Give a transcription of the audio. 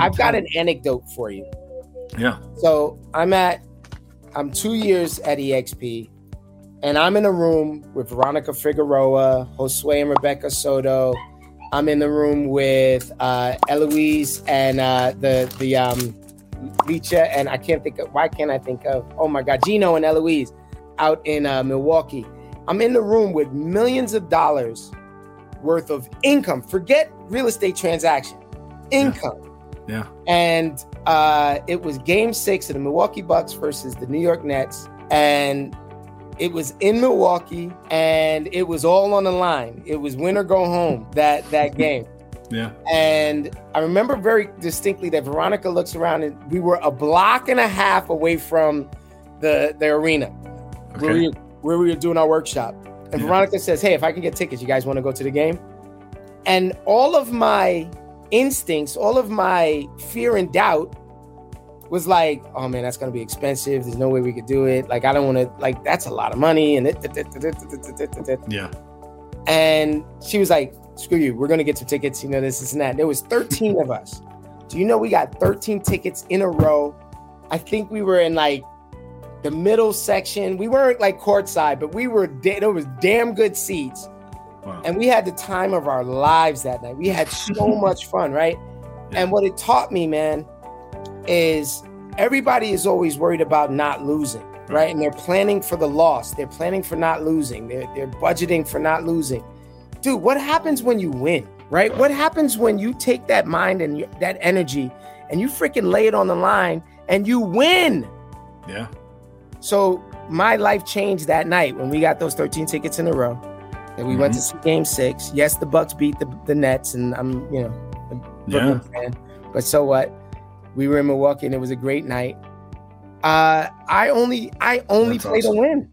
I've got an anecdote for you. Yeah. So I'm at, I'm two years at EXP, and I'm in a room with Veronica Figueroa, Josue and Rebecca Soto. I'm in the room with uh, Eloise and uh, the the um, Licha, and I can't think of why can't I think of? Oh my God, Gino and Eloise out in uh, Milwaukee. I'm in the room with millions of dollars worth of income. Forget real estate transaction, income. Yeah. And uh, it was game six of the Milwaukee Bucks versus the New York Nets. And it was in Milwaukee and it was all on the line. It was win or go home that that game. Yeah. And I remember very distinctly that Veronica looks around and we were a block and a half away from the the arena where, we, where we were doing our workshop. And Yeah. Veronica says, Hey, if I can get tickets, you guys want to go to the game? And all of my instincts, all of my fear and doubt was like, oh man, that's gonna be expensive. There's no way we could do it. Like, I don't want to, like, that's a lot of money. And it, Yeah. and she was like, screw you, we're gonna get some tickets, you know, this, this, and that. There was 13 of us. Do you know we got 13 tickets in a row? I think we were in like the middle section. We weren't like courtside, but we were da- there was damn good seats. Wow. And we had the time of our lives that night. We had so much fun, right? Yeah. And what it taught me, man, is everybody is always worried about not losing, mm. right? And they're planning for the loss. They're planning for not losing. They're, they're budgeting for not losing. Dude, what happens when you win, right? What happens when you take that mind and that energy and you freaking lay it on the line and you win? yeah. So my life changed that night when we got those 13 tickets in a row. And we went to see game six. Yes, the Bucks beat the, the Nets, and I'm, you know, a Brooklyn fan. But so what? We were in Milwaukee and it was a great night. Uh I only I only That's play to win.